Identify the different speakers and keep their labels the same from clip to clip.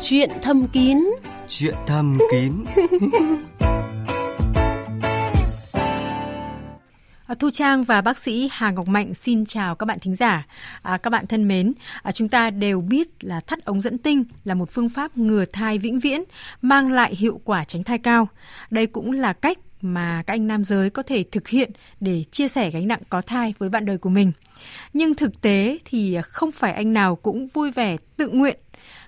Speaker 1: Chuyện thâm kín
Speaker 2: Chuyện thâm kín
Speaker 3: À, Thu Trang và bác sĩ Hà Ngọc Mạnh xin chào các bạn thính giả. À, các bạn thân mến, à, chúng ta đều biết là thắt ống dẫn tinh là một phương pháp ngừa thai vĩnh viễn, mang lại hiệu quả tránh thai cao. Đây cũng là cách mà các anh nam giới có thể thực hiện để chia sẻ gánh nặng có thai với bạn đời của mình. Nhưng thực tế thì không phải anh nào cũng vui vẻ tự nguyện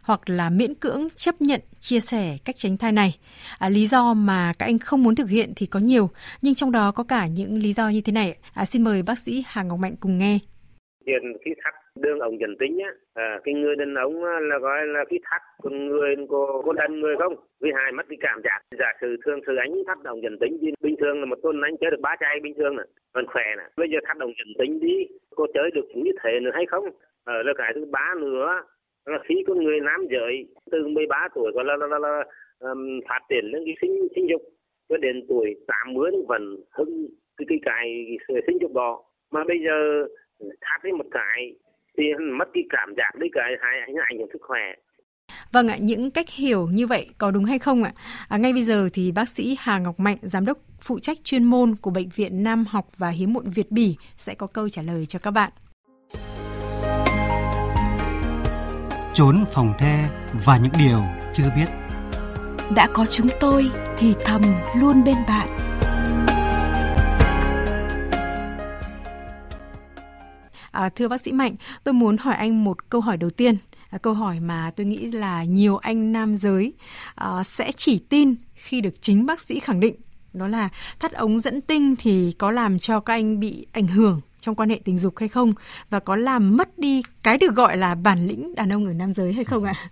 Speaker 3: hoặc là miễn cưỡng chấp nhận chia sẻ cách tránh thai này. À, lý do mà các anh không muốn thực hiện thì có nhiều, nhưng trong đó có cả những lý do như thế này. À, xin mời bác sĩ Hà Ngọc Mạnh cùng nghe.
Speaker 4: Tiền khi thắt đường ống dẫn tính á, à, cái người đàn ông là gọi là khi thắt, còn người có có đàn người không? Vì hai mất cái cảm giác. Giả sử thường sử anh thắt ống dẫn tính thì bình thường là một tuần anh chơi được ba chai bình thường nè, còn khỏe nè. Bây giờ thắt ống dẫn tính đi, cô chơi được như thế nữa hay không? Ờ, Ở là cái thứ ba nữa là khi con người nam giới từ 13 tuổi gọi là, là, là, là um, phát triển lên cái sinh sinh dục cho đến tuổi 80 vẫn hưng cái cái cái, cái sinh dục đó mà bây giờ ừ, thắt đi một cái thì mất cái cảm giác đi cái hai ảnh hưởng sức khỏe
Speaker 3: Vâng ạ, những cách hiểu như vậy có đúng hay không ạ? À, ngay bây giờ thì bác sĩ Hà Ngọc Mạnh, giám đốc phụ trách chuyên môn của Bệnh viện Nam học và Hiếm muộn Việt Bỉ sẽ có câu trả lời cho các bạn.
Speaker 2: Trốn phòng the và những điều chưa biết
Speaker 1: Đã có chúng tôi thì thầm luôn bên bạn
Speaker 3: À, thưa bác sĩ Mạnh, tôi muốn hỏi anh một câu hỏi đầu tiên. À, câu hỏi mà tôi nghĩ là nhiều anh nam giới à, sẽ chỉ tin khi được chính bác sĩ khẳng định. Đó là thắt ống dẫn tinh thì có làm cho các anh bị ảnh hưởng trong quan hệ tình dục hay không và có làm mất đi cái được gọi là bản lĩnh đàn ông ở nam giới hay không ạ?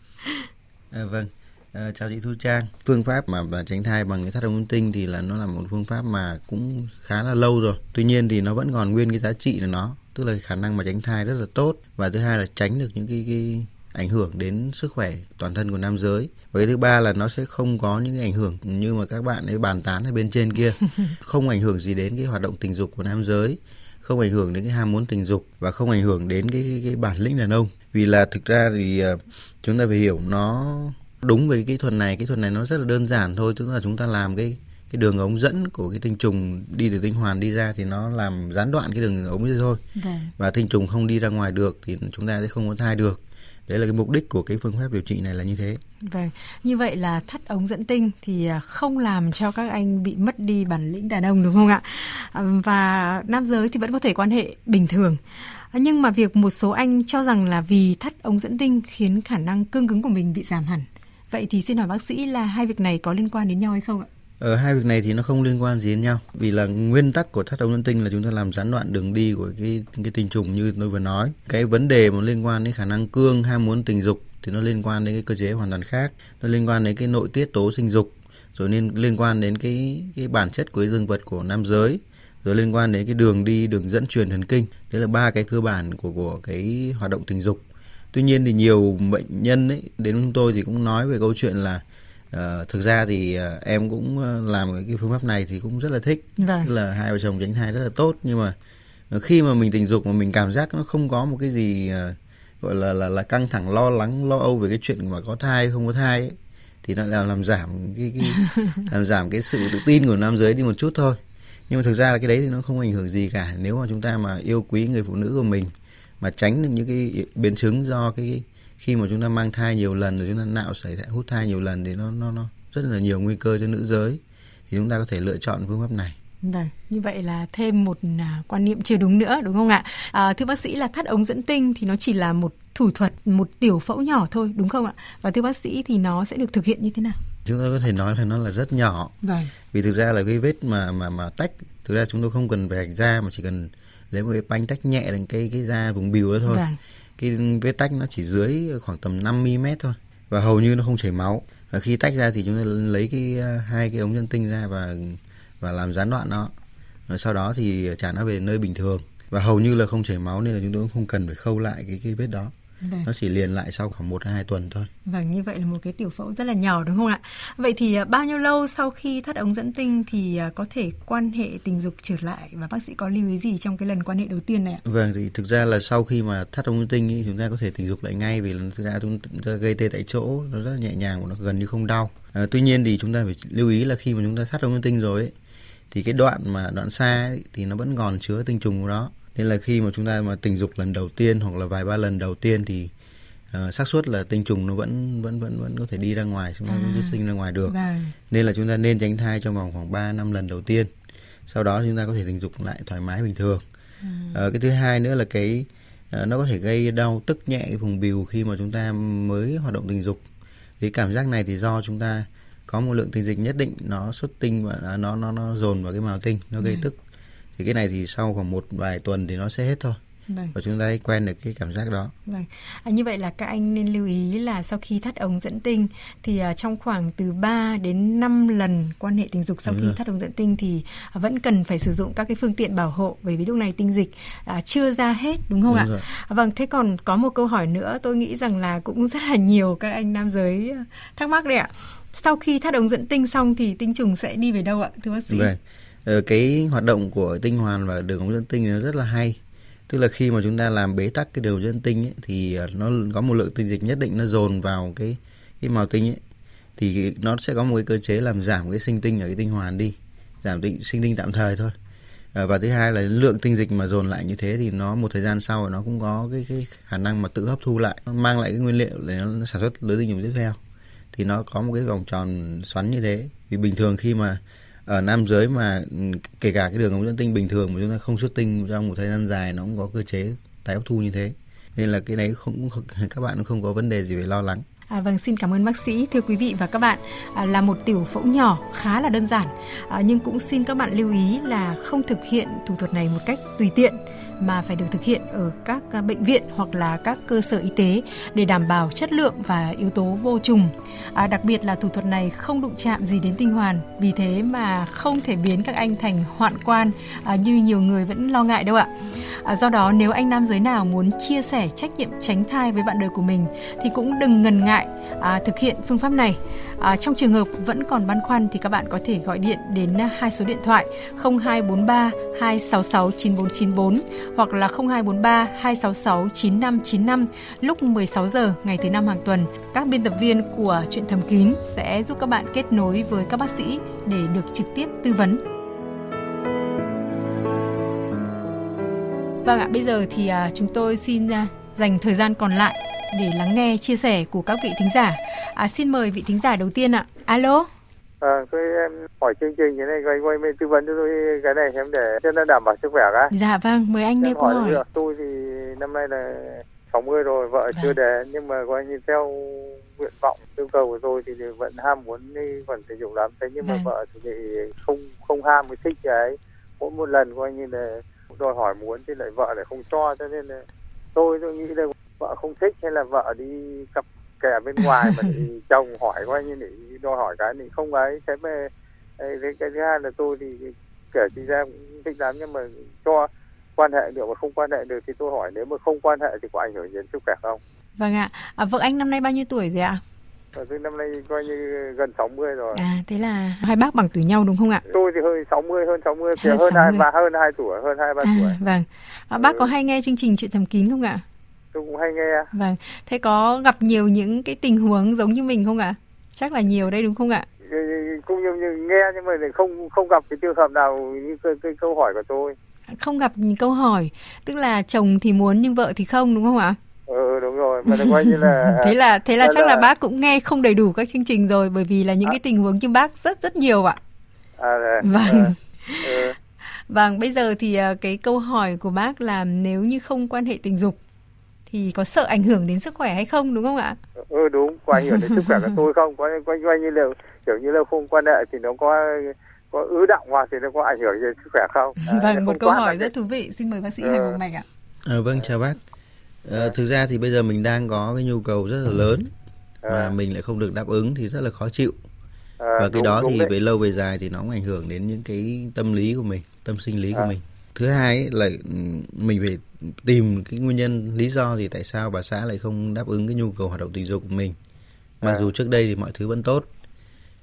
Speaker 5: À, vâng. À, chào chị Thu Trang. Phương pháp mà, mà tránh thai bằng cái thắt ống tinh thì là nó là một phương pháp mà cũng khá là lâu rồi. Tuy nhiên thì nó vẫn còn nguyên cái giá trị của nó, tức là khả năng mà tránh thai rất là tốt và thứ hai là tránh được những cái, cái ảnh hưởng đến sức khỏe toàn thân của nam giới và cái thứ ba là nó sẽ không có những cái ảnh hưởng như mà các bạn ấy bàn tán ở bên trên kia không ảnh hưởng gì đến cái hoạt động tình dục của nam giới không ảnh hưởng đến cái ham muốn tình dục và không ảnh hưởng đến cái cái, cái bản lĩnh đàn ông. Vì là thực ra thì uh, chúng ta phải hiểu nó đúng với kỹ thuật này kỹ thuật này nó rất là đơn giản thôi. Tức là chúng ta làm cái cái đường ống dẫn của cái tinh trùng đi từ tinh hoàn đi ra thì nó làm gián đoạn cái đường ống ấy thôi.
Speaker 3: Vâng.
Speaker 5: và tinh trùng không đi ra ngoài được thì chúng ta sẽ không có thai được đấy là cái mục đích của cái phương pháp điều trị này là như thế
Speaker 3: Vâng, như vậy là thắt ống dẫn tinh thì à, không làm cho các anh bị mất đi bản lĩnh đàn ông đúng không ạ? À, và nam giới thì vẫn có thể quan hệ bình thường. À, nhưng mà việc một số anh cho rằng là vì thắt ống dẫn tinh khiến khả năng cương cứng của mình bị giảm hẳn. Vậy thì xin hỏi bác sĩ là hai việc này có liên quan đến nhau hay không ạ?
Speaker 5: Ở hai việc này thì nó không liên quan gì đến nhau vì là nguyên tắc của thắt ống dẫn tinh là chúng ta làm gián đoạn đường đi của cái cái tinh trùng như tôi vừa nói. Cái vấn đề mà liên quan đến khả năng cương ham muốn tình dục thì nó liên quan đến cái cơ chế hoàn toàn khác. Nó liên quan đến cái nội tiết tố sinh dục, rồi nên liên quan đến cái cái bản chất của cái dương vật của nam giới, rồi liên quan đến cái đường đi, đường dẫn truyền thần kinh đấy là ba cái cơ bản của của cái hoạt động tình dục tuy nhiên thì nhiều bệnh nhân ấy, đến chúng tôi thì cũng nói về câu chuyện là uh, thực ra thì uh, em cũng uh, làm cái phương pháp này thì cũng rất là thích.
Speaker 3: Vâng.
Speaker 5: tức là hai vợ chồng tránh thai rất là tốt nhưng mà khi mà mình tình dục mà mình cảm giác nó không có một cái gì gọi là là là căng thẳng lo lắng lo âu về cái chuyện mà có thai không có thai ấy, thì nó làm làm giảm cái, cái làm giảm cái sự tự tin của nam giới đi một chút thôi. Nhưng mà thực ra là cái đấy thì nó không ảnh hưởng gì cả. Nếu mà chúng ta mà yêu quý người phụ nữ của mình mà tránh được những cái biến chứng do cái khi mà chúng ta mang thai nhiều lần rồi chúng ta nạo xảy ra hút thai nhiều lần thì nó nó nó rất là nhiều nguy cơ cho nữ giới thì chúng ta có thể lựa chọn phương pháp này
Speaker 3: Vâng, như vậy là thêm một à, quan niệm chưa đúng nữa đúng không ạ? À, thưa bác sĩ là thắt ống dẫn tinh thì nó chỉ là một thủ thuật, một tiểu phẫu nhỏ thôi đúng không ạ? Và thưa bác sĩ thì nó sẽ được thực hiện như thế nào?
Speaker 5: chúng tôi có thể nói là nó là rất nhỏ
Speaker 3: Vâng.
Speaker 5: vì thực ra là cái vết mà mà mà tách thực ra chúng tôi không cần phải rạch da mà chỉ cần lấy một cái banh tách nhẹ đến cái cái da vùng bìu đó thôi
Speaker 3: Vâng
Speaker 5: cái vết tách nó chỉ dưới khoảng tầm 5 mm thôi. Và hầu như nó không chảy máu. Và khi tách ra thì chúng ta lấy cái ờ, hai cái ống dẫn tinh ra và và làm gián đoạn nó. Rồi sau đó thì trả nó về nơi bình thường. Và hầu như là không chảy máu nên là chúng tôi cũng không cần phải khâu lại cái cái vết đó. Vâng. Nó chỉ liền lại sau khoảng 1 2 tuần thôi.
Speaker 3: Vâng, như vậy là một cái tiểu phẫu rất là nhỏ đúng không ạ? Vậy thì à, bao nhiêu lâu sau khi thắt ống dẫn tinh thì à, có thể quan hệ tình dục trở lại và bác sĩ có lưu ý gì trong cái lần quan hệ đầu tiên này ạ?
Speaker 5: Vâng, thì thực ra là sau khi mà thắt ống dẫn tinh ý, chúng ta có thể tình dục lại ngay vì thực ra chúng ta gây tê tại chỗ nó rất là nhẹ nhàng và nó gần như không đau. À, tuy nhiên thì chúng ta phải lưu ý là khi mà chúng ta thắt ống dẫn tinh rồi ấy, thì cái đoạn mà đoạn xa ấy, thì nó vẫn còn chứa tinh trùng của nó nên là khi mà chúng ta mà tình dục lần đầu tiên hoặc là vài ba lần đầu tiên thì uh, xác suất là tinh trùng nó vẫn vẫn vẫn vẫn có thể đi ra ngoài chúng ta à, vẫn sinh ra ngoài được vâng. nên là chúng ta nên tránh thai trong vòng khoảng 3 năm lần đầu tiên sau đó chúng ta có thể tình dục lại thoải mái bình thường à. uh, cái thứ hai nữa là cái uh, nó có thể gây đau tức nhẹ cái vùng bìu khi mà chúng ta mới hoạt động tình dục thì cảm giác này thì do chúng ta có một lượng tinh dịch nhất định nó xuất tinh và nó nó nó dồn vào cái mào tinh nó gây ừ. tức thì cái này thì sau khoảng một vài tuần thì nó sẽ hết thôi Vâng. và chúng ta quen được cái cảm giác đó.
Speaker 3: Vâng. À, như vậy là các anh nên lưu ý là sau khi thắt ống dẫn tinh thì uh, trong khoảng từ 3 đến 5 lần quan hệ tình dục sau Đúng khi rồi. thắt ống dẫn tinh thì uh, vẫn cần phải sử dụng các cái phương tiện bảo hộ bởi vì lúc này tinh dịch uh, chưa ra hết đúng không Đúng ạ? Rồi. À, vâng, thế còn có một câu hỏi nữa tôi nghĩ rằng là cũng rất là nhiều các anh nam giới thắc mắc đấy ạ. Sau khi thắt ống dẫn tinh xong thì tinh trùng sẽ đi về đâu ạ, thưa bác sĩ?
Speaker 5: Vâng. Ờ, cái hoạt động của tinh hoàn và đường ống dẫn tinh nó rất là hay. Tức là khi mà chúng ta làm bế tắc cái đường dẫn tinh ấy, thì ờ, nó có một lượng tinh dịch nhất định nó dồn vào cái cái màu tinh ấy. Thì nó sẽ có một cái cơ chế làm giảm cái sinh tinh ở cái tinh hoàn đi giảm tinh sinh tinh tạm thời thôi. Ờ, và thứ hai là lượng tinh dịch mà dồn lại như thế thì nó một thời gian sau nó cũng có cái cái khả năng mà tự hấp thu lại mang lại cái nguyên liệu để nó sản xuất lứa tinh trùng tiếp theo. Thì nó có một cái vòng tròn xoắn như thế. Vì bình thường khi mà ở nam giới mà ừ, kể cả cái đường ống dẫn tinh bình thường mà chúng ta không xuất tinh trong một thời gian dài nó cũng có cơ chế tái hấp thu như thế. Nên là cái đấy không các bạn không có vấn đề gì phải lo lắng.
Speaker 3: À, vâng, xin cảm ơn bác sĩ. Thưa quý vị và các bạn, à, là một tiểu phẫu nhỏ khá là đơn giản, à, nhưng cũng xin các bạn lưu ý là không thực hiện thủ thuật này một cách tùy tiện mà phải được thực hiện ở các à, bệnh viện hoặc là các cơ sở y tế để đảm bảo chất lượng và yếu tố vô trùng. À, đặc biệt là thủ thuật này không đụng chạm gì đến tinh hoàn, vì thế mà không thể biến các anh thành hoạn quan à, như nhiều người vẫn lo ngại đâu ạ. À, do đó nếu anh nam giới nào muốn chia sẻ trách nhiệm tránh thai với bạn đời của mình thì cũng đừng ngần ngại à, thực hiện phương pháp này. À, trong trường hợp vẫn còn băn khoăn thì các bạn có thể gọi điện đến à, hai số điện thoại 0243 266 9494 hoặc là 0243 266 9595 lúc 16 giờ ngày thứ năm hàng tuần. Các biên tập viên của Chuyện Thầm Kín sẽ giúp các bạn kết nối với các bác sĩ để được trực tiếp tư vấn. Vâng ạ, bây giờ thì à, chúng tôi xin à, dành thời gian còn lại để lắng nghe chia sẻ của các vị thính giả. À, xin mời vị thính giả đầu tiên ạ. Alo.
Speaker 6: À, tôi em hỏi chương trình cái này quay quay tư vấn cho tôi cái này em để cho nó đảm bảo sức khỏe cái.
Speaker 3: Dạ vâng, mời anh nêu câu hỏi.
Speaker 6: Tôi thì năm nay là 60 rồi, vợ dạ. chưa đẻ nhưng mà coi như theo nguyện vọng yêu cầu của tôi thì vẫn ham muốn đi còn thể dục lắm thế nhưng mà dạ. vợ thì không không ham cái thích cái mỗi một lần coi như là đòi hỏi muốn thì lại vợ lại không cho cho nên là tôi tôi nghĩ là vợ không thích hay là vợ đi cặp kè bên ngoài mà thì chồng hỏi coi như để đòi hỏi cái thì không ấy thế mà cái, cái thứ hai là tôi thì kể chị ra cũng thích lắm nhưng mà cho quan hệ được mà không quan hệ được thì tôi hỏi nếu mà không quan hệ thì có ảnh hưởng đến sức khỏe không
Speaker 3: vâng ạ à, vợ anh năm nay bao nhiêu tuổi rồi ạ
Speaker 6: tôi năm nay coi như gần 60 rồi.
Speaker 3: À thế là hai bác bằng tuổi nhau đúng không ạ?
Speaker 6: Tôi thì hơi 60 hơn 60 thì hơn 2 và hơn 2 tuổi, hơn 2 3 à, tuổi.
Speaker 3: Vâng. À, bác ừ. có hay nghe chương trình chuyện thầm kín không ạ?
Speaker 6: Tôi cũng hay nghe.
Speaker 3: Vâng. Thế có gặp nhiều những cái tình huống giống như mình không ạ? Chắc là nhiều đây đúng không ạ?
Speaker 6: Cũng như, như nghe nhưng mà không không gặp cái trường hợp nào như cái, cái câu hỏi của tôi.
Speaker 3: Không gặp câu hỏi, tức là chồng thì muốn nhưng vợ thì không đúng không ạ?
Speaker 6: ừ đúng rồi mà coi như là
Speaker 3: thế là thế là, chắc là... là bác cũng nghe không đầy đủ các chương trình rồi bởi vì là những à. cái tình huống như bác rất rất nhiều ạ
Speaker 6: à,
Speaker 3: đấy. vâng à. ừ. vâng bây giờ thì à, cái câu hỏi của bác là nếu như không quan hệ tình dục thì có sợ ảnh hưởng đến sức khỏe hay không đúng không ạ?
Speaker 6: Ừ đúng, có ảnh hưởng đến sức khỏe của tôi không? Có coi coi như là kiểu như là không quan hệ thì nó có có ứ động hoặc thì nó có ảnh hưởng đến sức khỏe không?
Speaker 3: À, vâng, một câu hỏi rất thú vị. Xin mời bác sĩ ừ. Hải Bồng Mạnh ạ.
Speaker 5: À, vâng, chào bác. À, thực ra thì bây giờ mình đang có cái nhu cầu rất là lớn à. mà mình lại không được đáp ứng thì rất là khó chịu. À, và cái đúng, đó đúng thì đấy. về lâu về dài thì nó cũng ảnh hưởng đến những cái tâm lý của mình, tâm sinh lý à. của mình. Thứ hai là ừ, mình phải tìm cái nguyên nhân lý do gì tại sao bà xã lại không đáp ứng cái nhu cầu hoạt động tình dục của mình mặc
Speaker 7: À.
Speaker 5: dù trước đây thì mọi thứ vẫn tốt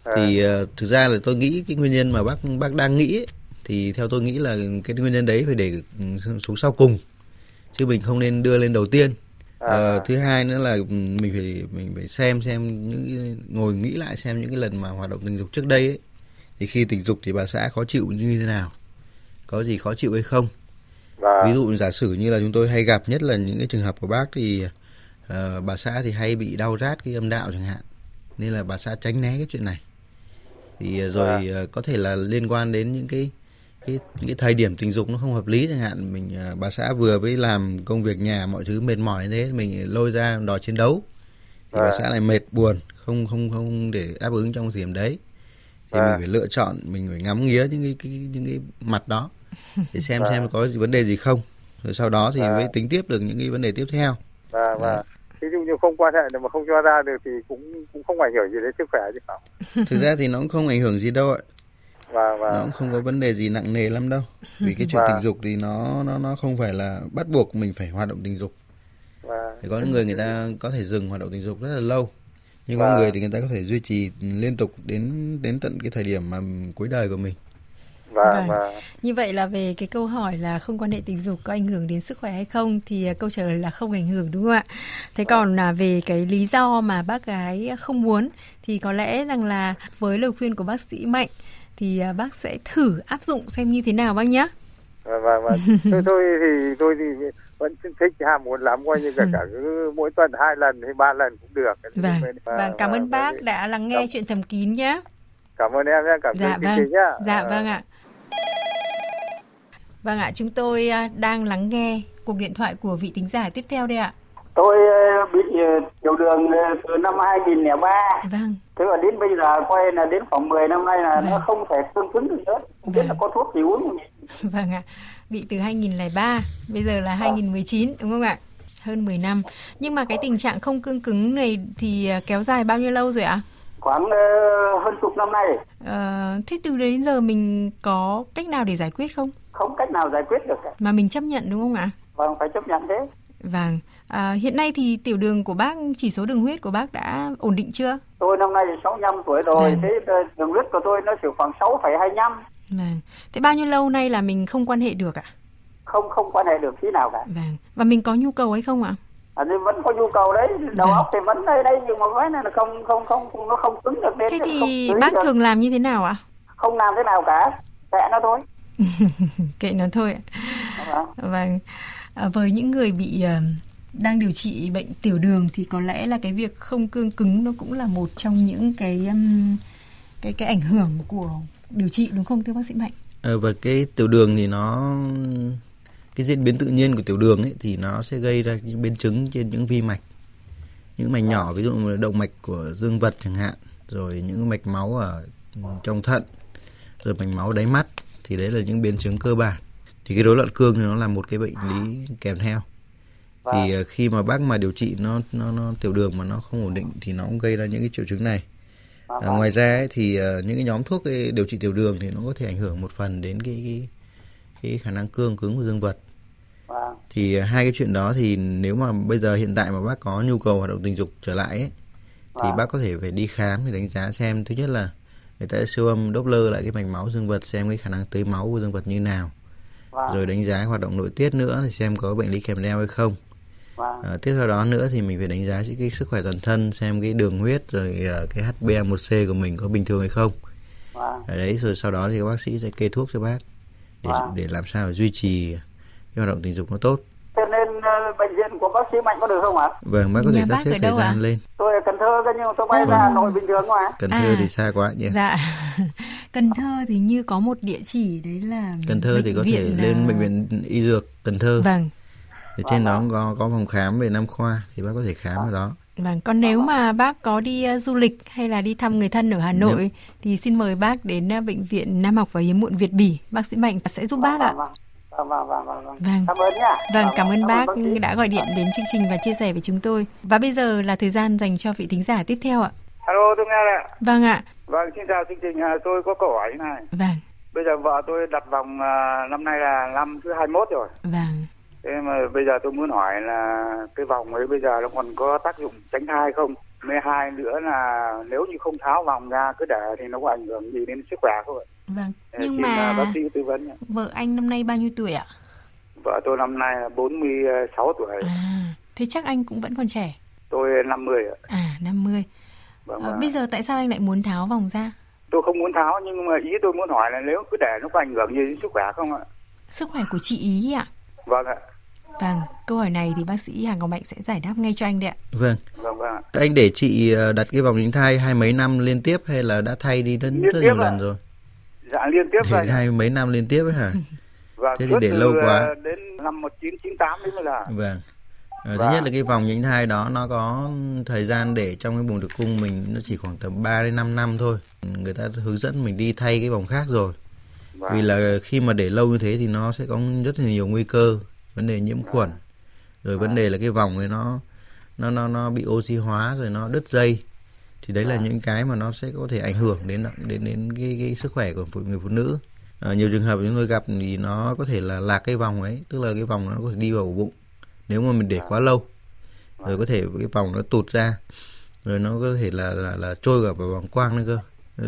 Speaker 7: À.
Speaker 5: thì ờ, thực ra là tôi nghĩ cái nguyên nhân mà bác bác đang nghĩ ấy, thì theo tôi nghĩ là cái nguyên nhân đấy phải để ừ, xuống sau cùng chứ mình không nên đưa lên đầu tiên Ờ,
Speaker 7: À.
Speaker 5: thứ hai nữa là ừ, mình phải mình phải xem xem những ngồi nghĩ lại xem những cái lần mà hoạt động tình dục trước đây ấy thì khi tình dục thì bà xã khó chịu như thế nào có gì khó chịu hay không?
Speaker 7: Và
Speaker 5: ví dụ giả sử như là chúng tôi hay gặp nhất là những cái trường hợp của bác thì ờ, bà xã thì hay bị đau rát cái âm đạo chẳng hạn. Nên là bà xã tránh né cái chuyện này. Thì ờ, rồi ờ, có thể là liên quan đến những cái cái những cái thời điểm tình dục nó không hợp lý chẳng hạn. Mình ờ, bà xã vừa với làm công việc nhà mọi thứ mệt mỏi thế mình lôi ra đòi chiến đấu. Thì bà
Speaker 7: Vâng.
Speaker 5: xã lại mệt buồn không không không để đáp ứng trong thời điểm đấy thì
Speaker 7: Vâng.
Speaker 5: mình phải lựa chọn mình phải ngắm nghía những cái, cái những cái mặt đó để xem
Speaker 7: Vâng.
Speaker 5: xem có gì vấn đề gì không. Rồi sau đó thì
Speaker 7: Vâng.
Speaker 5: mới tính tiếp được những cái vấn đề tiếp theo.
Speaker 7: Và và ví dụ như không quan hệ mà không cho ra được thì cũng cũng không ảnh hưởng gì đến sức khỏe chứ không?
Speaker 5: Thực ra thì nó cũng không ảnh hưởng gì đâu ạ.
Speaker 7: Và và
Speaker 5: nó cũng không có vấn đề gì nặng nề lắm đâu. Vì cái chuyện
Speaker 7: Vâng.
Speaker 5: tình dục thì nó nó nó không phải là bắt buộc mình phải hoạt động tình dục.
Speaker 7: Và
Speaker 5: thì có những người người ta có thể dừng hoạt động tình dục rất là lâu nhưng có
Speaker 7: Vâng.
Speaker 5: người thì người ta có thể duy trì liên tục đến đến tận cái thời điểm mà cuối đời của mình
Speaker 7: và
Speaker 3: Vâng.
Speaker 7: và
Speaker 3: Như vậy là về cái câu hỏi là không quan hệ tình dục có ảnh hưởng đến sức khỏe hay không thì à, câu trả lời là không ảnh hưởng đúng không ạ? Thế còn là về cái lý do mà bác gái không muốn thì có lẽ rằng là với lời khuyên của bác sĩ Mạnh thì à, bác sẽ thử áp dụng xem như thế nào bác nhé.
Speaker 7: và và, và. tôi tôi thì tôi thì vẫn thích ham muốn lắm coi như cả cả cứ mỗi tuần hai lần hay ba lần cũng được
Speaker 3: Vâng,
Speaker 7: Và-
Speaker 3: vâng cảm ơn
Speaker 7: và-
Speaker 3: bác đã lắng nghe
Speaker 7: Cảm-
Speaker 3: chuyện thầm kín nhé.
Speaker 7: cảm ơn em nhé cảm
Speaker 3: Dạ
Speaker 7: ơn
Speaker 3: vâng,
Speaker 7: trình nhá
Speaker 3: dạ
Speaker 7: À,
Speaker 3: vâng ạ. Vâng ạ, chúng tôi à, đang lắng nghe cuộc điện thoại của vị thính giả tiếp theo đây ạ.
Speaker 8: Tôi ờ, bị ờ, tiểu đường ờ, từ năm 2003
Speaker 3: Vâng,
Speaker 8: Thế mà đến bây giờ quay là đến khoảng 10 năm nay là nó
Speaker 3: Vâng.
Speaker 8: không thể cương cứng được nữa Không biết
Speaker 3: Vâng.
Speaker 8: là có thuốc gì uống không nhỉ?
Speaker 3: vâng ạ. Bị từ 2003, bây giờ là 2019 đúng không ạ? Hơn 10 năm. Nhưng mà cái tình trạng không cương cứng này thì à, kéo dài bao nhiêu lâu rồi ạ?
Speaker 8: Khoảng ờ, hơn chục năm nay
Speaker 3: Ờ, thế từ đến giờ mình có cách nào để giải quyết không?
Speaker 8: Không cách nào giải quyết được
Speaker 3: Mà mình chấp nhận đúng không ạ?
Speaker 8: Vâng phải chấp nhận thế
Speaker 3: Vâng. À, hiện nay thì tiểu đường của bác, chỉ số đường huyết của bác đã ổn định chưa?
Speaker 8: Tôi năm nay 65 tuổi rồi
Speaker 3: Vâng.
Speaker 8: Thế ờ, đường huyết của tôi nó chỉ khoảng 6,25
Speaker 3: Vâng. Thế bao nhiêu lâu nay là mình không quan hệ được ạ?
Speaker 8: Không không quan hệ được tí nào cả
Speaker 3: Vâng. Và mình có nhu cầu hay không ạ?
Speaker 8: à, nên vẫn có nhu cầu đấy Đầu
Speaker 3: Vâng.
Speaker 8: óc thì vẫn đây đây Nhưng mà cái này là không không không nó không cứng được lên
Speaker 3: Thế thì bác
Speaker 8: được.
Speaker 3: thường làm như thế nào ạ?
Speaker 8: Không làm thế nào cả Kệ nó thôi
Speaker 3: Kệ nó thôi ạ.
Speaker 8: Vâng.
Speaker 3: Vâng. À, với những người bị ờ, đang điều trị bệnh tiểu đường thì có lẽ là cái việc không cương cứng nó cũng là một trong những cái um, cái cái ảnh hưởng của điều trị đúng không thưa bác sĩ Mạnh?
Speaker 5: Ờ, và cái tiểu đường thì nó cái diễn biến tự nhiên của tiểu đường ấy thì nó sẽ gây ra những biến chứng trên những vi mạch. Những mạch nhỏ ví dụ như là động mạch của dương vật chẳng hạn rồi những mạch máu ở trong thận rồi mạch máu đáy mắt thì đấy là những biến chứng cơ bản. Thì cái rối loạn cương thì nó là một cái bệnh lý kèm theo. Thì ờ, khi mà bác mà điều trị nó nó nó tiểu đường mà nó không ổn định thì nó cũng gây ra những cái triệu chứng này À, ngoài ra ấy, thì ờ, những cái nhóm thuốc ấy, điều trị tiểu đường thì nó có thể ảnh hưởng một phần đến cái cái cái khả năng cương cứng của dương vật.
Speaker 8: Vâng.
Speaker 5: Thì ờ, hai cái chuyện đó thì nếu mà bây giờ hiện tại mà bác có nhu cầu hoạt động tình dục trở lại ấy, thì
Speaker 8: Vâng.
Speaker 5: bác có thể phải đi khám để đánh giá xem thứ nhất là người ta siêu âm Doppler lại cái mạch máu dương vật xem cái khả năng tưới máu của dương vật như nào
Speaker 8: Vâng.
Speaker 5: rồi đánh giá hoạt động nội tiết nữa thì xem có bệnh lý kèm theo hay không À, tiếp theo đó nữa thì mình phải đánh giá cái, sức khỏe toàn thân xem cái đường huyết rồi à, cái HbA1c của mình có bình thường hay không.
Speaker 8: Vâng.
Speaker 5: Ở đấy rồi sau đó thì các bác sĩ sẽ kê thuốc cho bác để
Speaker 8: Vâng.
Speaker 5: để làm sao duy trì cái hoạt động tình dục nó tốt.
Speaker 8: Thế nên ờ, bệnh viện của bác sĩ Mạnh có được không ạ?
Speaker 5: Vâng, bác có thể sắp xếp thời gian lên.
Speaker 8: Tôi ở Cần Thơ cơ nhưng mà tôi bay ra Hà Nội bình thường mà.
Speaker 5: Cần
Speaker 3: À.
Speaker 5: Thơ thì xa quá nhỉ.
Speaker 3: Dạ. Cần Thơ thì như có một địa chỉ đấy là
Speaker 5: Cần Thơ thì
Speaker 3: bệnh
Speaker 5: có thể
Speaker 3: viện,
Speaker 5: lên
Speaker 3: à,
Speaker 5: bệnh viện y dược Cần Thơ.
Speaker 3: Vâng.
Speaker 5: Ở trên đó có có phòng khám về nam khoa thì bác có thể khám ở đó.
Speaker 3: Vâng, còn nếu mà bác có đi uh, du lịch hay là đi thăm người thân ở Hà Nội thì xin mời bác đến uh, bệnh viện Nam học và hiếm muộn Việt Bỉ, bác sĩ Mạnh sẽ giúp bác ạ.
Speaker 8: Vâng, vâng, vâng, vâng, vâng, vâng.
Speaker 3: Vâng.
Speaker 8: Cảm ơn nhá.
Speaker 3: Vâng, cảm ơn bác đã gọi điện đến chương trình và chia sẻ với chúng tôi. Và bây giờ là thời gian dành cho vị thính giả tiếp theo ạ.
Speaker 7: alo tôi nghe ạ
Speaker 3: Vâng ạ.
Speaker 7: vâng xin chào chương trình à, tôi có câu hỏi thế này
Speaker 3: Vâng.
Speaker 7: bây giờ vợ tôi đặt vòng à, năm nay là năm thứ 21 rồi.
Speaker 3: Vâng.
Speaker 7: Thế mà bây giờ tôi muốn hỏi là cái vòng ấy bây giờ nó còn có tác dụng tránh thai không? Mấy hai nữa là nếu như không tháo vòng ra cứ để thì nó có ảnh hưởng gì đến sức khỏe không ạ?
Speaker 3: Vâng. Nhưng mà
Speaker 7: à, bác sĩ tư vấn.
Speaker 3: vợ anh năm nay bao nhiêu tuổi ạ?
Speaker 7: Vợ tôi năm nay là 46 tuổi,
Speaker 3: À, thế chắc anh cũng vẫn còn trẻ.
Speaker 7: tôi 50 ạ.
Speaker 3: À, 50.
Speaker 7: Vâng,
Speaker 3: À, bây giờ tại sao anh lại muốn tháo vòng ra?
Speaker 7: Tôi không muốn tháo nhưng mà ý tôi muốn hỏi là nếu cứ để nó có ảnh hưởng gì đến sức khỏe không ạ?
Speaker 3: Sức khỏe của chị ý ạ?
Speaker 7: Vâng ạ.
Speaker 3: Vâng, câu hỏi này thì bác sĩ Hà Ngọc Mạnh sẽ giải đáp ngay cho anh đấy ạ.
Speaker 5: Vâng.
Speaker 7: Vâng vâng ạ.
Speaker 5: Anh để chị ờ, đặt cái vòng tránh thai hai mấy năm liên tiếp hay là đã thay đi rất,
Speaker 7: Liên
Speaker 5: rất
Speaker 7: tiếp
Speaker 5: nhiều
Speaker 7: ạ.
Speaker 5: lần rồi?
Speaker 7: Dạ liên tiếp rồi.
Speaker 5: hai mấy năm liên tiếp ấy hả?
Speaker 7: Và
Speaker 5: Thế thì để lâu quá.
Speaker 7: ờ, Đến năm 1998 đấy mới là.
Speaker 5: Vâng. Ờ, thứ
Speaker 7: Vâng.
Speaker 5: nhất là cái vòng tránh thai đó nó có thời gian để trong cái buồng tử cung mình nó chỉ khoảng tầm 3 đến 5 năm thôi. Người ta hướng dẫn mình đi thay cái vòng khác rồi.
Speaker 7: Vâng.
Speaker 5: Vì là khi mà để lâu như thế thì nó sẽ có rất là nhiều nguy cơ, vấn đề nhiễm khuẩn. Rồi vấn đề là cái vòng ấy nó nó nó nó bị oxy hóa rồi nó đứt dây. Thì đấy là những cái mà nó sẽ có thể ảnh hưởng đến đến đến cái, cái sức khỏe của phụ- người phụ nữ. Ờ, nhiều trường hợp chúng tôi gặp thì nó có thể là lạc cái vòng ấy, tức là cái vòng nó có thể đi vào bụng nếu mà mình để quá lâu. Rồi có thể cái vòng nó tụt ra. Rồi nó có thể là là, là trôi cả vào vòng quang nữa cơ.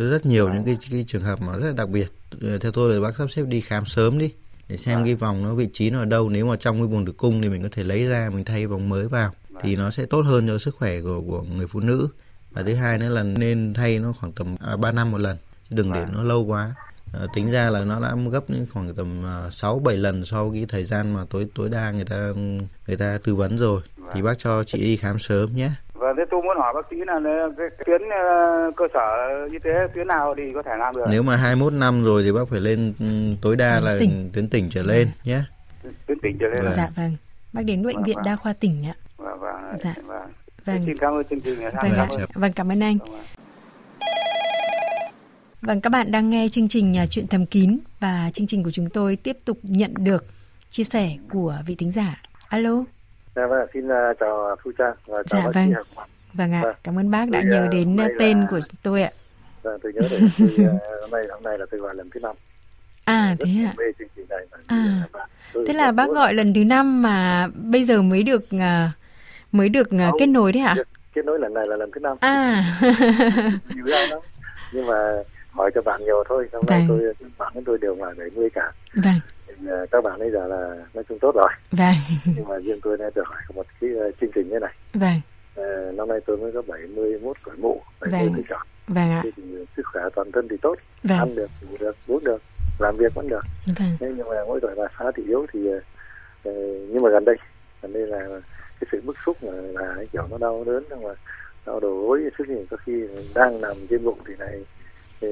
Speaker 5: Rất nhiều những cái, cái trường hợp mà rất là đặc biệt. Ờ, Theo tôi là bác sắp xếp đi khám sớm đi để xem cái vòng nó vị trí nó ở đâu. Nếu mà trong cái buồng tử cung thì mình có thể lấy ra mình thay vòng mới vào thì nó sẽ tốt hơn cho sức khỏe của của người phụ nữ. Và thứ hai nữa là nên thay nó khoảng tầm à, 3 năm một lần chứ đừng để nó lâu quá. Ờ, tính ra là nó đã gấp khoảng tầm à, sáu bảy lần so với cái thời gian mà tối tối đa người ta người ta tư vấn rồi thì bác cho chị đi khám sớm nhé.
Speaker 7: Thế tôi muốn hỏi bác sĩ là cái tuyến ờ, cơ sở y tế tuyến nào thì có thể làm được?
Speaker 5: Nếu mà 21 năm rồi thì bác phải lên ừ, tối đa
Speaker 3: Tuyến
Speaker 5: là
Speaker 3: tỉnh.
Speaker 5: tuyến tỉnh trở lên nhé.
Speaker 7: Tuyến tỉnh trở lên.
Speaker 5: Vâng.
Speaker 3: Dạ vâng. Bác đến bệnh
Speaker 7: Vâng,
Speaker 3: viện
Speaker 7: vâng.
Speaker 3: đa khoa tỉnh ạ.
Speaker 7: Vâng vâng.
Speaker 3: Dạ.
Speaker 7: Vâng.
Speaker 3: Vâng.
Speaker 7: Xin cảm ơn chương trình.
Speaker 3: Vâng,
Speaker 7: Cảm
Speaker 3: ạ.
Speaker 7: ơn.
Speaker 3: vâng cảm ơn anh.
Speaker 7: Vâng, vâng.
Speaker 3: Vâng, các bạn đang nghe chương trình à, Chuyện thầm kín và chương trình của chúng tôi tiếp tục nhận được chia sẻ của vị thính giả. Alo,
Speaker 7: Dạ vâng, xin ờ, chào Thu Trang và chào
Speaker 3: Dạ,
Speaker 7: bác
Speaker 3: vâng.
Speaker 7: Hoàng.
Speaker 3: vâng ạ,
Speaker 7: Vâng.
Speaker 3: cảm ơn bác đã
Speaker 7: Thì,
Speaker 3: nhớ
Speaker 7: à,
Speaker 3: đến à, tên
Speaker 7: là-
Speaker 3: của tôi ạ.
Speaker 7: Vâng, tôi nhớ ờ, hôm nay hôm nay là tôi gọi lần thứ năm.
Speaker 3: À
Speaker 7: Rất
Speaker 3: thế ạ.
Speaker 7: mê chương trình này. bởi vì,
Speaker 3: À.
Speaker 7: tôi
Speaker 3: Thế là bác gọi lần thứ năm mà bây giờ mới được à, mới được à,
Speaker 7: Không.
Speaker 3: kết nối đấy ạ?
Speaker 7: Kết- nối lần này là lần thứ năm.
Speaker 3: À.
Speaker 7: nhiều ra lắm nhưng mà hỏi cho bạn nhiều thôi hôm nay
Speaker 3: Vâng.
Speaker 7: tôi bạn tôi đều là 70 cả
Speaker 3: vâng,
Speaker 7: các bạn bây giờ là nói chung tốt rồi.
Speaker 3: Vâng,
Speaker 7: nhưng mà riêng tôi đã được hỏi một cái ờ, chương trình như này.
Speaker 3: Vâng,
Speaker 7: Ờ, năm nay tôi mới có 71 tuổi mụ 70
Speaker 3: Vâng. vâng ạ,
Speaker 7: thì sức khỏe toàn thân thì tốt.
Speaker 3: Vâng,
Speaker 7: ăn được ngủ được uống được làm việc vẫn được.
Speaker 3: Vâng,
Speaker 7: nhưng mà mỗi tuổi bà xã thì yếu thì ờ, ờ, nhưng mà gần đây gần đây là cái sự bức xúc là, là cái kiểu nó đau đớn nhưng mà đau đầu gối sức thì có khi đang nằm trên bụng thì này thì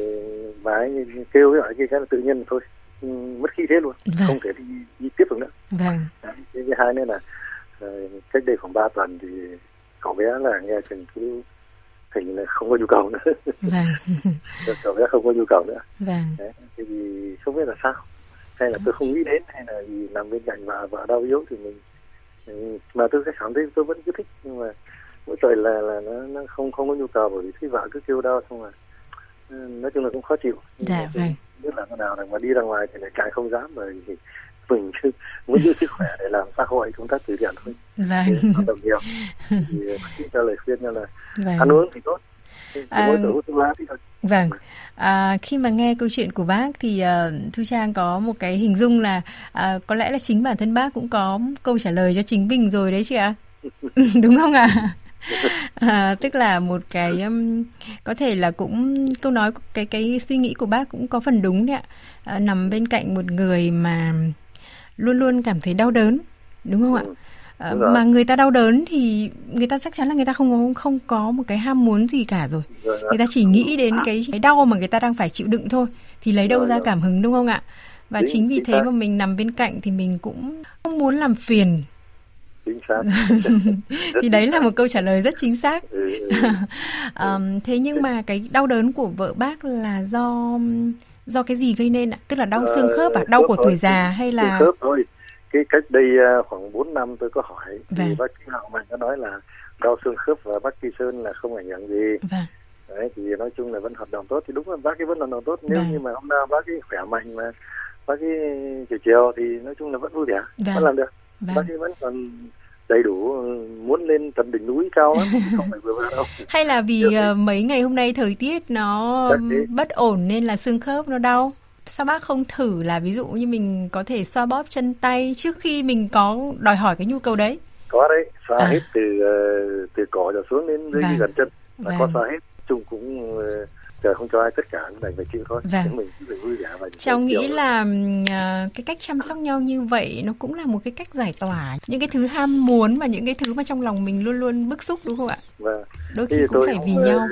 Speaker 7: bà ấy kêu cái hỏi kia cái là tự nhiên thôi mất khí thế luôn
Speaker 3: Vâng.
Speaker 7: không thể đi, đi tiếp được nữa.
Speaker 3: Vâng,
Speaker 7: Đấy. thứ hai nữa là ờ, cách đây khoảng 3 tuần thì cậu bé là nghe chừng cứ hình là không có nhu cầu nữa.
Speaker 3: Vâng,
Speaker 7: cậu bé không có nhu cầu nữa.
Speaker 3: Vâng,
Speaker 7: Đấy. Thì không biết là sao. Hay là tôi không nghĩ đến hay là vì nằm bên cạnh vợ vợ đau yếu thì mình mà tôi cảm thấy tôi vẫn cứ thích nhưng mà mỗi tội là là nó, nó không không có nhu cầu bởi vì thấy vợ cứ kêu đau xong rồi ừ, nói chung là cũng khó chịu.
Speaker 3: Dạ vâng,
Speaker 7: biết là cái nào là mà đi ra ngoài thì lại càng không dám bởi vì mình cứ muốn giữ sức khỏe để làm xã hội công tác từ thiện thôi
Speaker 3: vâng,
Speaker 7: Thế động nhiều thì sĩ cho lời khuyên là ăn
Speaker 3: vâng.
Speaker 7: uống thì tốt Thì
Speaker 3: À,
Speaker 7: hút thuốc lá thì thôi
Speaker 3: Vâng. À, khi mà nghe câu chuyện của bác thì uh, Thu Trang có một cái hình dung là à, có lẽ là chính bản thân bác cũng có câu trả lời cho chính mình rồi đấy chị ạ. Đúng không ạ? À, tức là một cái um, có thể là cũng câu nói cái cái suy nghĩ của bác cũng có phần đúng đấy ạ. À, nằm bên cạnh một người mà luôn luôn cảm thấy đau đớn, đúng không ạ?
Speaker 7: Ừ,
Speaker 3: À, mà người ta đau đớn thì người ta chắc chắn là người ta không có không có một cái ham muốn gì cả rồi. Người ta chỉ nghĩ đến cái cái đau mà người ta đang phải chịu đựng thôi thì lấy đâu ra cảm hứng đúng không ạ? Và
Speaker 7: Chính-
Speaker 3: vì thế mà mình nằm bên cạnh thì mình cũng không muốn làm phiền
Speaker 7: chính xác.
Speaker 3: Thì đấy là một câu trả lời rất chính xác.
Speaker 7: Ừ, ừ.
Speaker 3: Ờm, thế nhưng mà cái đau đớn của vợ bác là do do cái gì gây nên ạ? Tức là đau
Speaker 7: Ờ,
Speaker 3: xương khớp à? Đau của tuổi già hay là
Speaker 7: khớp thôi. Cái cách đây à, khoảng 4 năm tôi có hỏi
Speaker 3: Vâng.
Speaker 7: thì bác sĩ Hạo Mạnh có nói là đau xương khớp và Parkinson là không ảnh hưởng gì.
Speaker 3: Vâng.
Speaker 7: Đấy thì nói chung là vẫn hoạt động tốt. Thì đúng là bác ấy vẫn hoạt động tốt. Nếu
Speaker 3: Vâng.
Speaker 7: như mà hôm nào bác ấy khỏe mạnh mà bác ấy chiều chiều thì nói chung là vẫn vui vẻ
Speaker 3: Vâng.
Speaker 7: vẫn làm được
Speaker 3: Vâng.
Speaker 7: bác ấy vẫn còn đầy đủ ừ, muốn lên tận đỉnh núi cao lắm không phải vừa đâu
Speaker 3: Hay là vì ờ, mấy ngày hôm nay thời tiết nó bất ổn nên là xương khớp nó đau? Sao bác không thử là ví dụ như mình có thể xoa bóp chân tay trước khi mình có đòi hỏi cái nhu cầu đấy?
Speaker 7: có đấy xoa
Speaker 3: À.
Speaker 7: hết từ ờ, từ cổ trở xuống đến dưới
Speaker 3: Vâng.
Speaker 7: gần chân là có
Speaker 3: Vâng.
Speaker 7: xoa hết chung cũng ờ, trời không cho ai tất cả cũng phải chịu thôi
Speaker 3: Vâng.
Speaker 7: mình phải vui vẻ và
Speaker 3: Cháu nghĩ là ờ, cái cách chăm sóc nhau như vậy nó cũng là một cái cách giải tỏa những cái thứ ham muốn và những cái thứ mà trong lòng mình luôn luôn bức xúc đúng không ạ?
Speaker 7: Vâng.
Speaker 3: Đôi khi
Speaker 7: thì
Speaker 3: cũng phải vì
Speaker 7: ờ,
Speaker 3: nhau.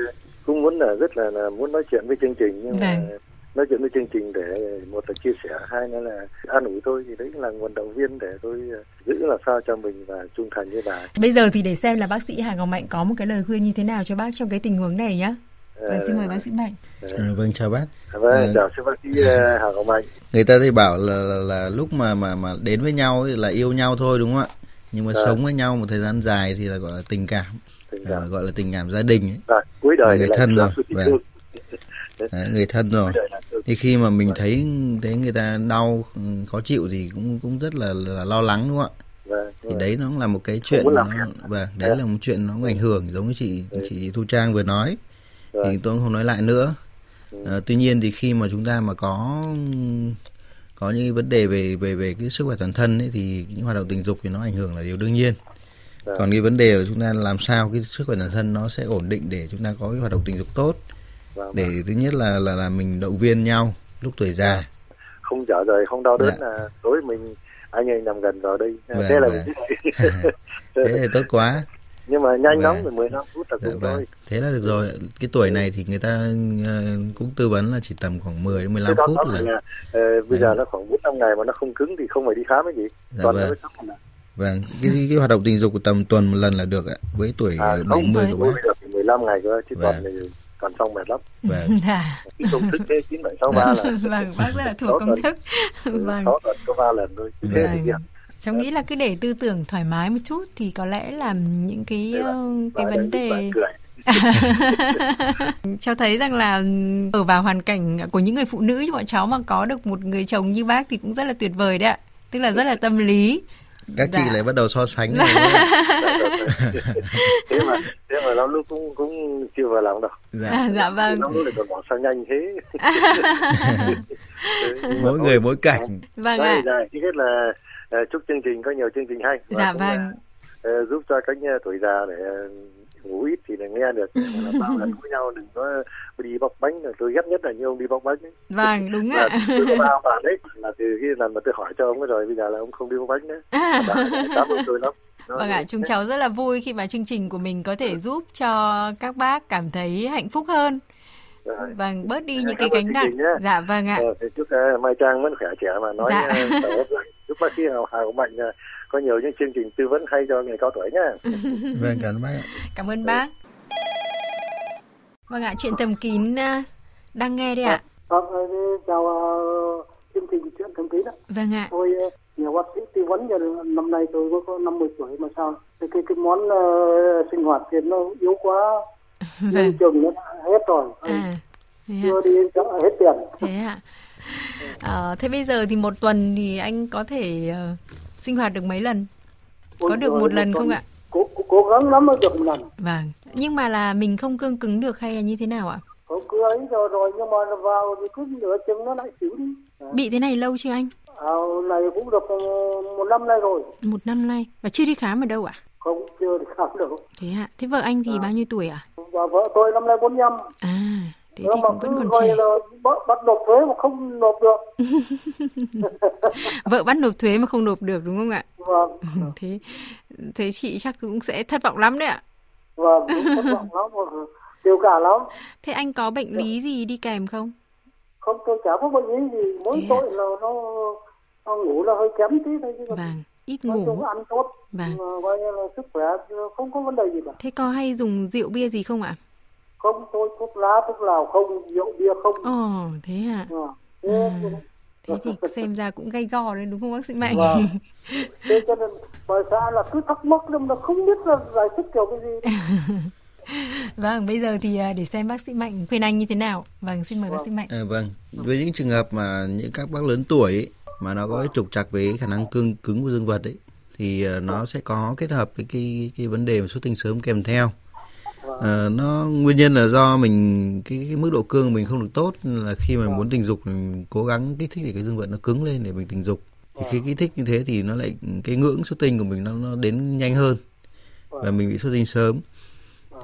Speaker 7: cũng muốn là rất là, là muốn nói chuyện với chương trình nhưng mà
Speaker 3: Vâng.
Speaker 7: nói chuyện với chương trình để một là chia sẻ hai nữa là an ủi tôi thì đấy là nguồn động viên để tôi ờ, giữ làm sao cho mình và trung thành với bà
Speaker 3: Bây giờ thì để xem là bác sĩ Hà Ngọc Mạnh có một cái lời khuyên như thế nào cho bác trong cái tình huống này nhá. Vâng, xin mời bác sĩ Mạnh.
Speaker 5: Ừ, vâng chào bác
Speaker 7: vâng
Speaker 5: Ờ.
Speaker 7: chào sư bác sĩ ờ, Hà Ngọc Mạnh
Speaker 5: người ta thì bảo là, là, là lúc mà mà mà đến với nhau ấy là yêu nhau thôi đúng không ạ nhưng mà
Speaker 7: Vâng.
Speaker 5: sống với nhau một thời gian dài thì là gọi là tình cảm
Speaker 7: tình
Speaker 5: à,
Speaker 7: cảm
Speaker 5: gọi là tình cảm gia đình ấy.
Speaker 7: Và cuối đời
Speaker 5: người thân
Speaker 7: là
Speaker 5: rồi, vâng. Đấy, người thân rồi thì khi mà mình thấy thấy người ta đau khó chịu thì cũng cũng rất là, là lo lắng đúng không ạ
Speaker 7: Vâng,
Speaker 5: thì
Speaker 7: vâng.
Speaker 5: đấy nó cũng là một cái chuyện nó, vâng đấy là một chuyện nó ảnh hưởng giống như chị
Speaker 7: Ừ.
Speaker 5: chị Thu Trang vừa nói thì
Speaker 7: Vâng.
Speaker 5: tôi cũng không nói lại nữa
Speaker 7: Ừ.
Speaker 5: Ờ, tuy nhiên thì khi mà chúng ta mà có có những cái vấn đề về về về cái sức khỏe toàn thân ấy, thì những hoạt động tình dục thì nó ảnh hưởng là điều đương nhiên
Speaker 7: Vâng.
Speaker 5: còn cái vấn đề là chúng ta làm sao cái sức khỏe toàn thân nó sẽ ổn định để chúng ta có cái hoạt động tình dục tốt
Speaker 7: Vâng,
Speaker 5: để
Speaker 7: vâng.
Speaker 5: thứ nhất là là là mình động viên nhau lúc tuổi già
Speaker 7: không trở rời không đau đớn
Speaker 5: Dạ.
Speaker 7: là tối mình anh ấy nằm gần vào đây
Speaker 5: Vâng,
Speaker 7: thế là
Speaker 5: vâng.
Speaker 7: mình
Speaker 5: thế thì tốt quá
Speaker 7: nhưng mà nhanh lắm
Speaker 5: Vâng.
Speaker 7: rồi 15 phút là
Speaker 5: dạ,
Speaker 7: cùng
Speaker 5: vâng.
Speaker 7: thôi
Speaker 5: thế là được rồi cái tuổi này thì người ta ờ, cũng tư vấn là chỉ tầm khoảng 10 đến 15
Speaker 7: Cái đó
Speaker 5: phút là
Speaker 7: là ờ, bây giờ nó khoảng bốn năm ngày mà nó không cứng thì không phải đi khám cái gì
Speaker 5: Dạ
Speaker 7: còn
Speaker 5: vâng.
Speaker 7: là
Speaker 5: vâng cái, cái, cái hoạt động tình dục của tầm tuần một lần là được ạ với tuổi
Speaker 7: à,
Speaker 5: ờ,
Speaker 7: không
Speaker 5: 70 của
Speaker 7: bây
Speaker 5: bác
Speaker 7: giờ thì 15 ngày cơ chứ
Speaker 5: Vâng.
Speaker 7: còn thì còn xong mệt lắm
Speaker 5: vâng
Speaker 3: Dạ.
Speaker 7: cái công thức thế chín bảy sáu ba là
Speaker 3: vâng, bác rất là thuộc công thức. vâng.
Speaker 7: sáu tuần có ba lần thôi thế thì
Speaker 3: Vâng. Cháu nghĩ là cứ để tư tưởng thoải mái một chút thì có lẽ là những cái ờ, cái vấn đề cháu thấy rằng là ở vào hoàn cảnh của những người phụ nữ như bọn cháu mà có được một người chồng như bác thì cũng rất là tuyệt vời đấy ạ. Tức là rất là tâm lý.
Speaker 5: các chị
Speaker 3: Dạ.
Speaker 5: lại bắt đầu so sánh rồi
Speaker 7: thế mà thế mà lắm lúc cũng cũng chưa vào lòng đâu
Speaker 5: dạ.
Speaker 3: À, dạ vâng.
Speaker 7: lắm lúc lại còn bỏ sao nhanh thế
Speaker 5: mỗi người mỗi cảnh
Speaker 3: Vâng
Speaker 7: Đấy,
Speaker 3: ạ.
Speaker 7: dạ, trước hết là chúc chương trình có nhiều chương trình hay và
Speaker 3: Dạ vâng.
Speaker 7: là, ờ, giúp cho các nhà tuổi già để ờ, ngủ ít thì là nghe được sao gần với nhau đừng có đi bóc bánh tôi ghét nhất là như ông đi bóc bánh ấy.
Speaker 3: Vâng, đúng
Speaker 7: là
Speaker 3: ạ.
Speaker 7: tôi có bao bạn đấy là từ khi lần mà tôi hỏi cho ông ấy rồi bây giờ là ông không đi bóc bánh nữa
Speaker 3: À.
Speaker 7: Cảm ơn tôi lắm
Speaker 3: Vâng ạ, chúng cháu rất là vui khi mà chương trình của mình có thể giúp cho các bác cảm thấy hạnh phúc hơn.
Speaker 7: Rồi.
Speaker 3: Vâng, bớt đi những
Speaker 7: Cảm
Speaker 3: cái gánh nặng. Dạ vâng ạ.
Speaker 7: Ờ, chúc ờ, Mai Trang vẫn khỏe trẻ mà nói
Speaker 3: Dạ.
Speaker 7: ờ, lắm. Chúc bác sĩ Hào Hào Mạnh ờ, có nhiều những chương trình tư vấn hay cho người cao tuổi nhá.
Speaker 5: vâng cảm ơn bác.
Speaker 3: Cảm ơn bác. Vâng ạ, chuyện tầm kín à, đang nghe đây ạ.
Speaker 9: Vâng, chào ờ, chương trình chuyện thầm kín ạ.
Speaker 3: Vâng ạ.
Speaker 9: Tôi nhờ bác sĩ tư vấn cho năm nay tôi có- có 50 tuổi mà sao cái cái, cái món ờ, sinh hoạt thì nó yếu quá,
Speaker 3: Vâng.
Speaker 9: trường nó hết rồi,
Speaker 3: À.
Speaker 9: Chưa đi chợ hết tiền.
Speaker 3: Thế ạ. Ờ, thế bây giờ thì một tuần thì anh có thể ờ, sinh hoạt được mấy lần? Có
Speaker 9: Ôi
Speaker 3: được một lần không ạ?
Speaker 9: Cố, cố, cố gắng lắm mới được một lần.
Speaker 3: Vâng. Nhưng mà là mình không cương cứng được hay là như thế nào ạ?
Speaker 9: Có cứ ấy rồi rồi nhưng mà nó vào thì cứ nửa chừng nó lại xỉu đi.
Speaker 3: Bị thế này lâu chưa anh?
Speaker 9: À, này cũng được ờ, một năm nay rồi,
Speaker 3: Một năm nay và chưa đi khám ở đâu ạ?
Speaker 9: không chưa được khám được.
Speaker 3: Thế ạ. Thế vợ anh thì bao nhiêu tuổi ạ?
Speaker 9: Và vợ tôi năm nay 45.
Speaker 3: À, thế thì cũng vẫn còn trẻ.
Speaker 9: là bắt, bắt nộp thuế mà không nộp được.
Speaker 3: Vợ bắt nộp thuế mà không nộp được đúng không ạ?
Speaker 9: Vâng.
Speaker 3: thế thế chị chắc cũng sẽ thất vọng lắm đấy ạ.
Speaker 9: Vâng, thất vọng lắm, tiêu cả lắm.
Speaker 3: Thế anh có bệnh lý gì đi kèm không?
Speaker 9: Không, tôi chả có bệnh lý gì. Mỗi
Speaker 3: Thế à?
Speaker 9: là nó, nó ngủ là hơi kém tí thôi. Chứ
Speaker 3: Vâng, ít
Speaker 9: chung
Speaker 3: ngủ.
Speaker 9: ăn tốt.
Speaker 3: Vâng.
Speaker 9: Coi như là sức khỏe không có vấn đề gì cả.
Speaker 3: Thế có hay dùng rượu bia gì không ạ?
Speaker 9: Không, tôi thuốc lá, thuốc lào không, rượu bia không.
Speaker 3: Ồ, thế ạ.
Speaker 9: À. Thế,
Speaker 3: À, thế thì xem ra cũng gay go đấy đúng không bác sĩ Mạnh?
Speaker 9: Vâng. thế cho nên bà xã là cứ thắc mắc nhưng mà không biết là giải thích kiểu cái gì.
Speaker 3: vâng bây giờ thì à, để xem bác sĩ mạnh khuyên anh như thế nào vâng xin mời bác sĩ mạnh
Speaker 5: à, vâng với những trường hợp mà những các bác lớn tuổi ấy, mà nó có cái trục trặc với khả năng cương cứng của dương vật ấy thì uh, nó sẽ có kết hợp với cái cái vấn đề xuất tinh sớm kèm theo uh, nó nguyên nhân là do mình cái, cái mức độ cương mình không được tốt là khi mà muốn tình dục mình cố gắng kích thích để cái dương vật nó cứng lên để mình tình dục. Thì khi kích thích như thế thì nó lại cái ngưỡng xuất tinh của mình nó nó đến nhanh hơn và mình bị xuất tinh sớm.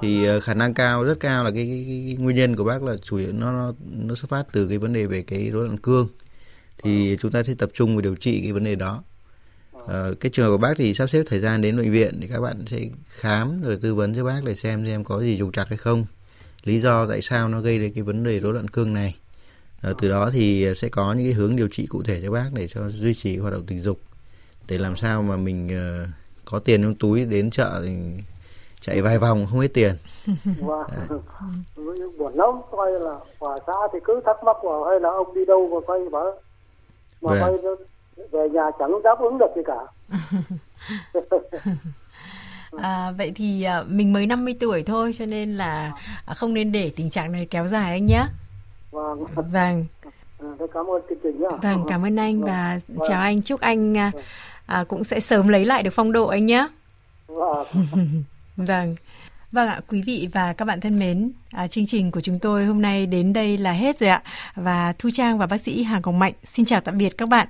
Speaker 5: Thì uh, khả năng cao rất cao là cái, cái, cái, cái nguyên nhân của bác là chủ yếu nó nó nó xuất phát từ cái vấn đề về cái rối loạn cương. Thì chúng ta sẽ tập trung vào điều trị cái vấn đề đó Ờ, cái trường hợp của bác thì sắp xếp thời gian đến bệnh viện thì các bạn sẽ khám rồi tư vấn cho bác để xem xem có gì trục trặc hay không. Lý do tại sao nó gây đến cái vấn đề rối loạn cương này. À, từ đó thì sẽ có những cái hướng điều trị cụ thể cho bác để cho duy trì hoạt động tình dục. Để làm sao mà mình uh, có tiền trong túi đến chợ thì chạy vài vòng không hết tiền.
Speaker 9: Và buồn lắm coi là hòa xã thì cứ thắc mắc vào hay là ông đi đâu mà quay bảo mà quay về nhà chẳng đáp ứng được gì cả
Speaker 3: À, vậy thì à, mình mới 50 tuổi thôi cho nên là à, không nên để tình trạng này kéo dài anh nhé.
Speaker 9: Vâng.
Speaker 3: Vâng.
Speaker 9: À, cảm ơn chương trình nhá.
Speaker 3: Vâng, cảm ơn anh và vâng. chào anh. Chúc anh à, à, cũng sẽ sớm lấy lại được phong độ anh nhé.
Speaker 9: Vâng.
Speaker 3: vâng. Vâng ạ, quý vị và các bạn thân mến, à, chương trình của chúng tôi hôm nay đến đây là hết rồi ạ. Và Thu Trang và bác sĩ Hà Ngọc Mạnh xin chào tạm biệt các bạn.